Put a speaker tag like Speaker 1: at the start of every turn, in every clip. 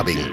Speaker 1: saben.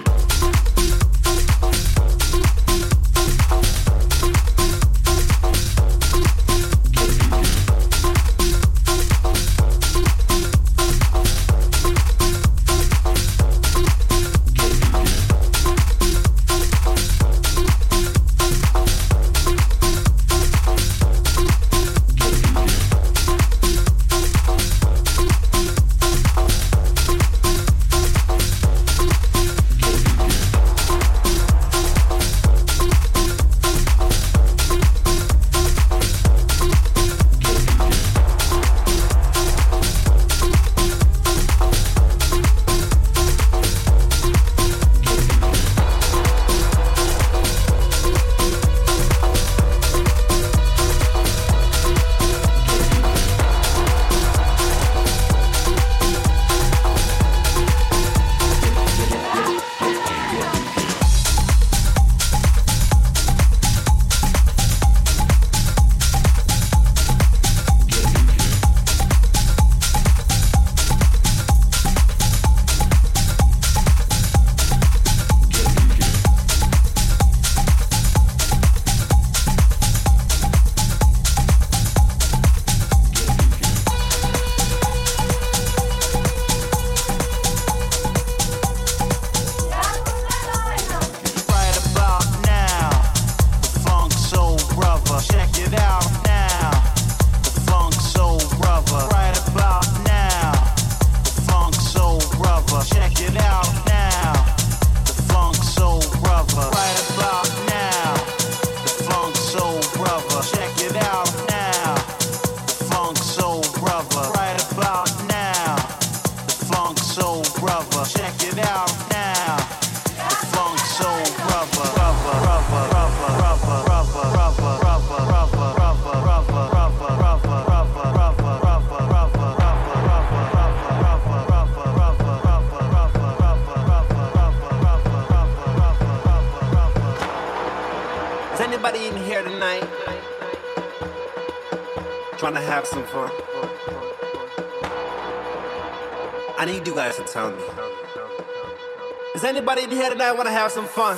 Speaker 2: everybody in here tonight wanna have some fun.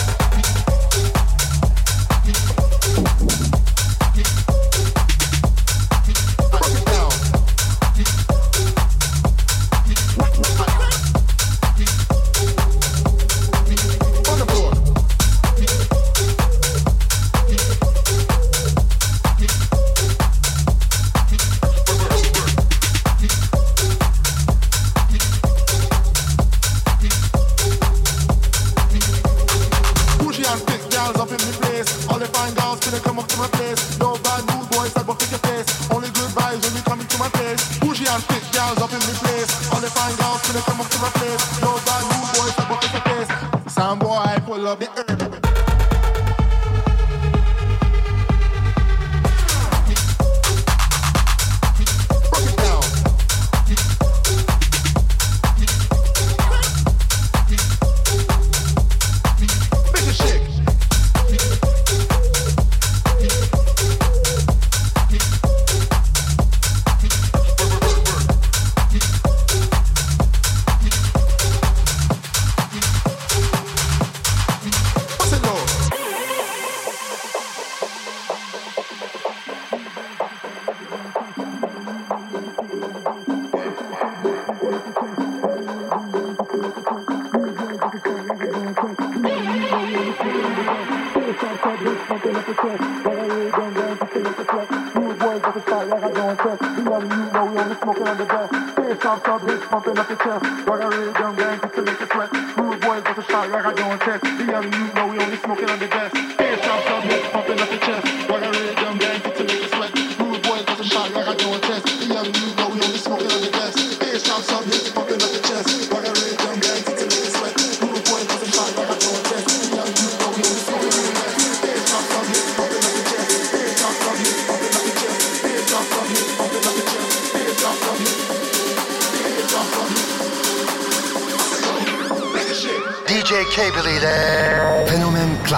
Speaker 3: smoking on the
Speaker 4: desk.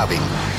Speaker 4: Straubing.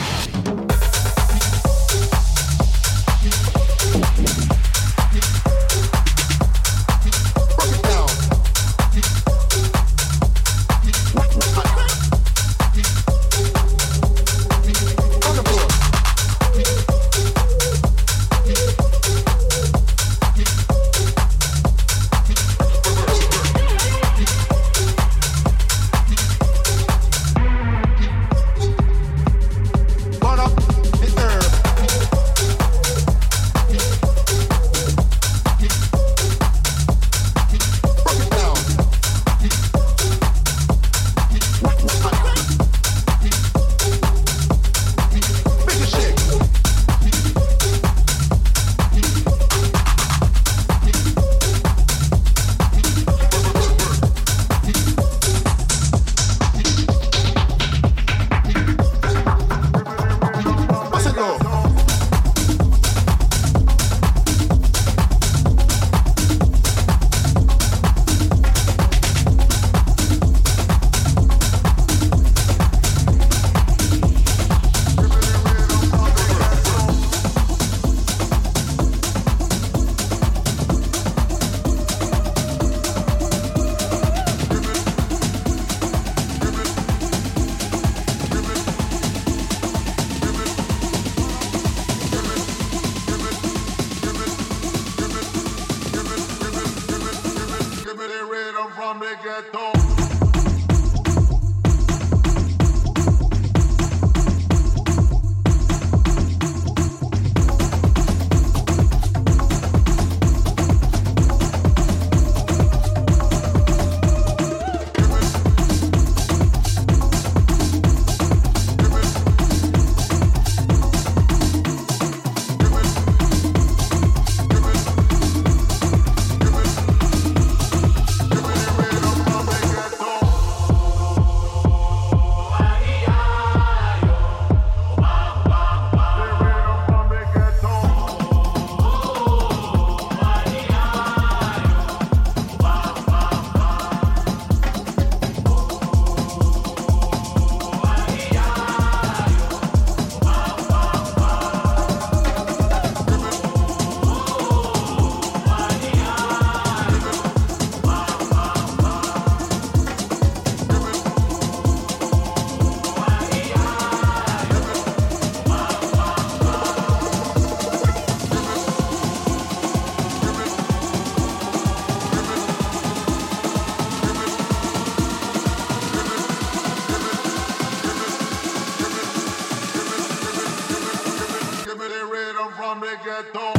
Speaker 4: Clubbing.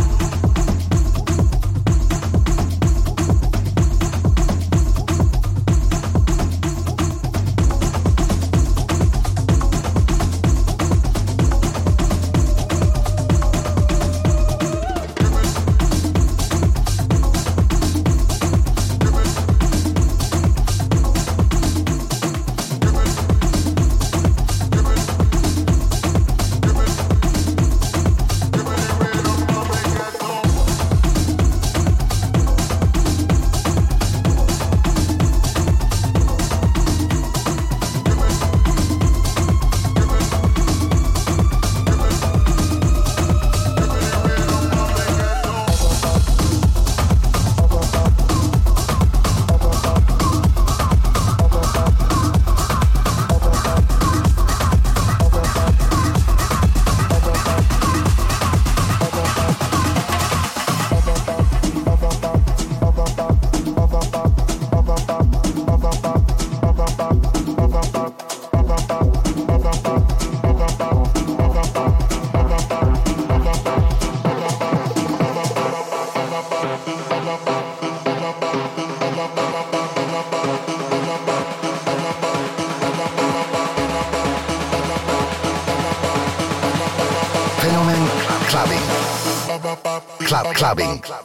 Speaker 5: Clubbing.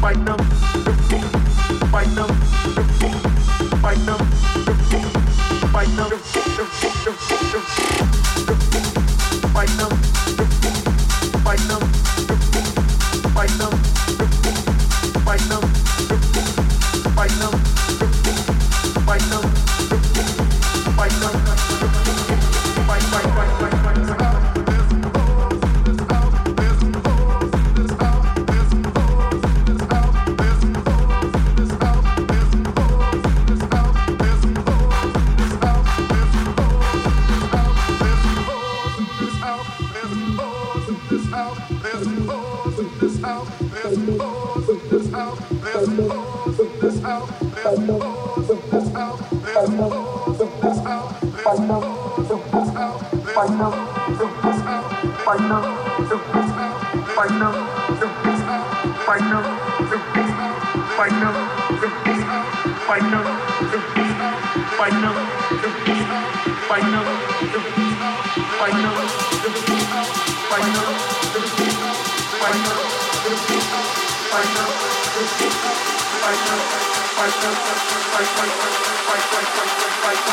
Speaker 4: Fight
Speaker 6: them.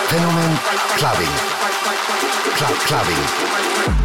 Speaker 4: Fenomen
Speaker 5: Clubbin'. Club Clubbing.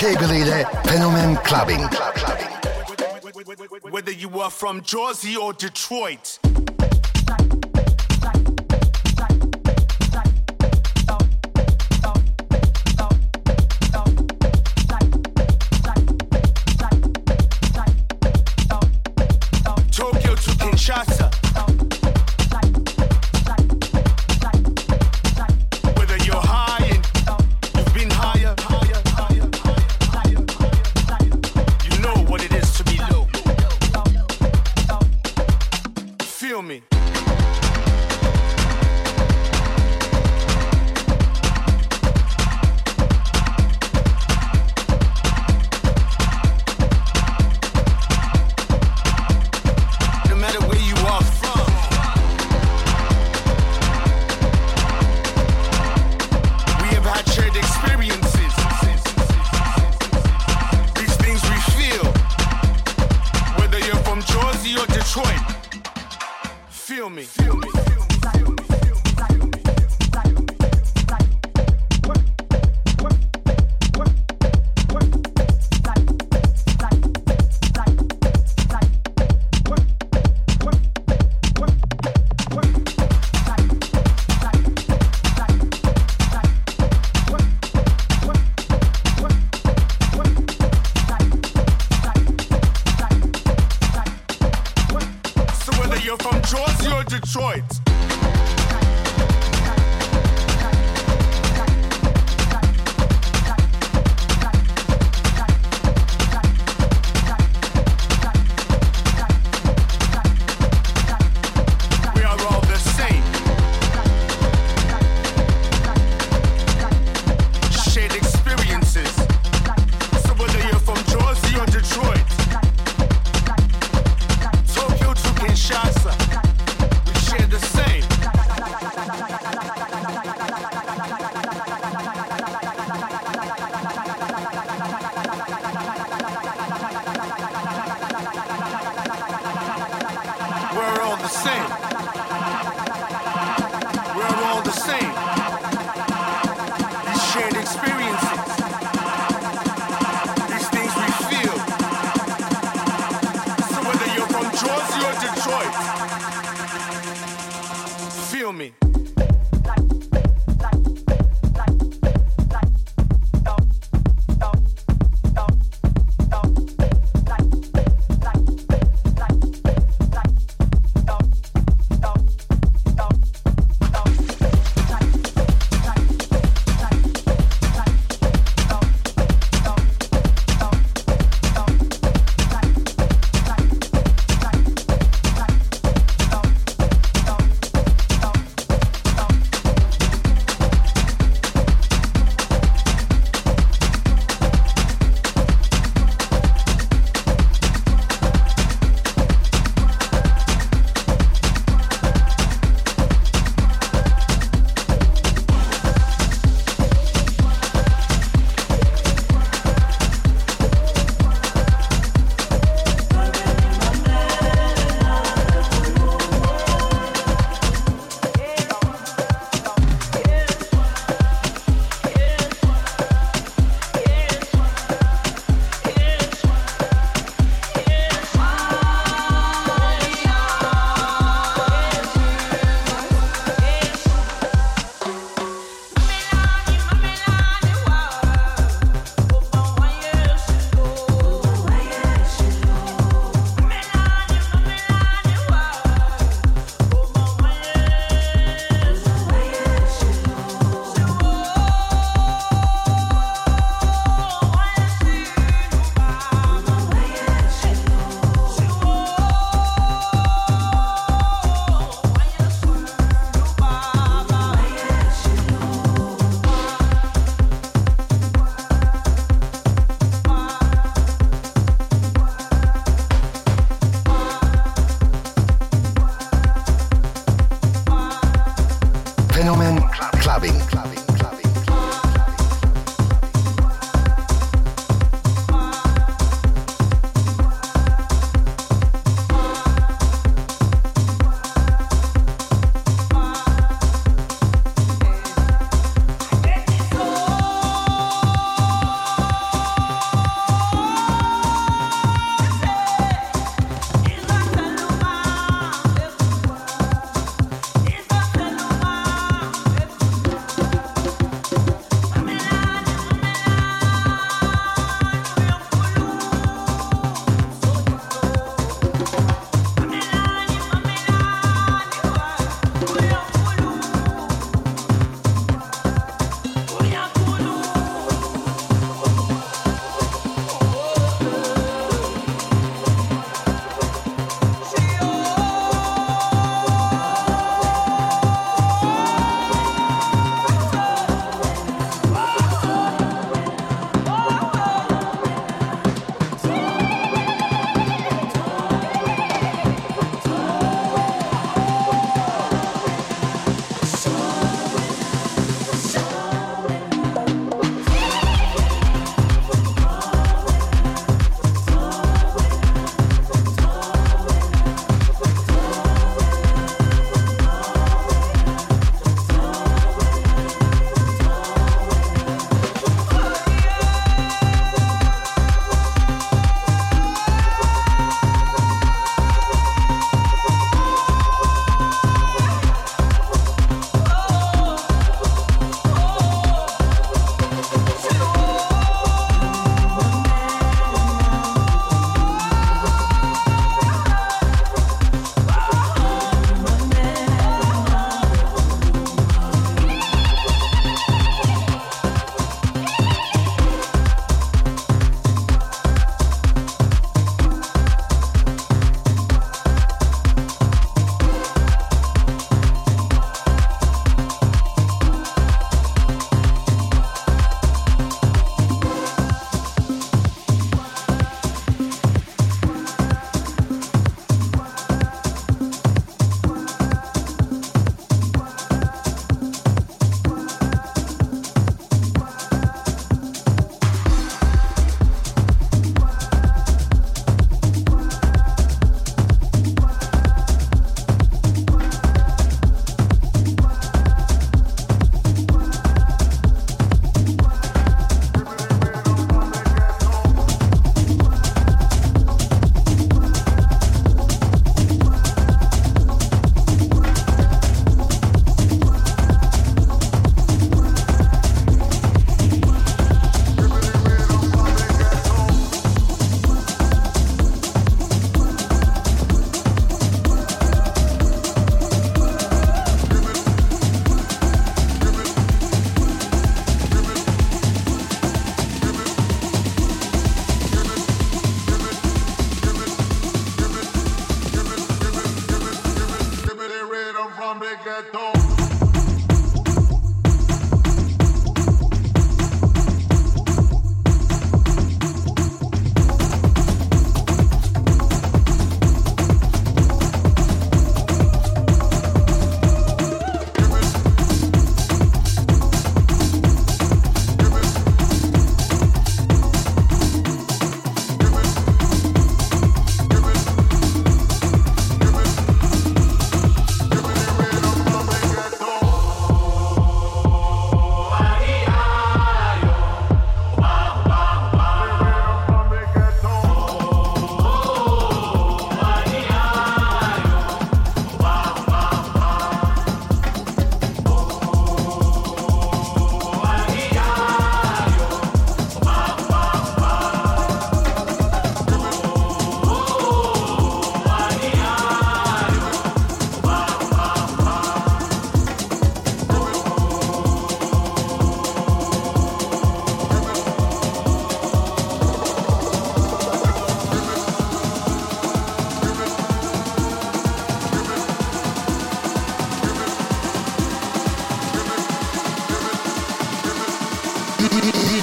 Speaker 4: Ile Fenomen Clubbin'.
Speaker 7: Whether you are from Jersey or Detroit.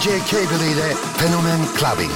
Speaker 8: DJ Cable ile Fenomen
Speaker 9: Clubbin'.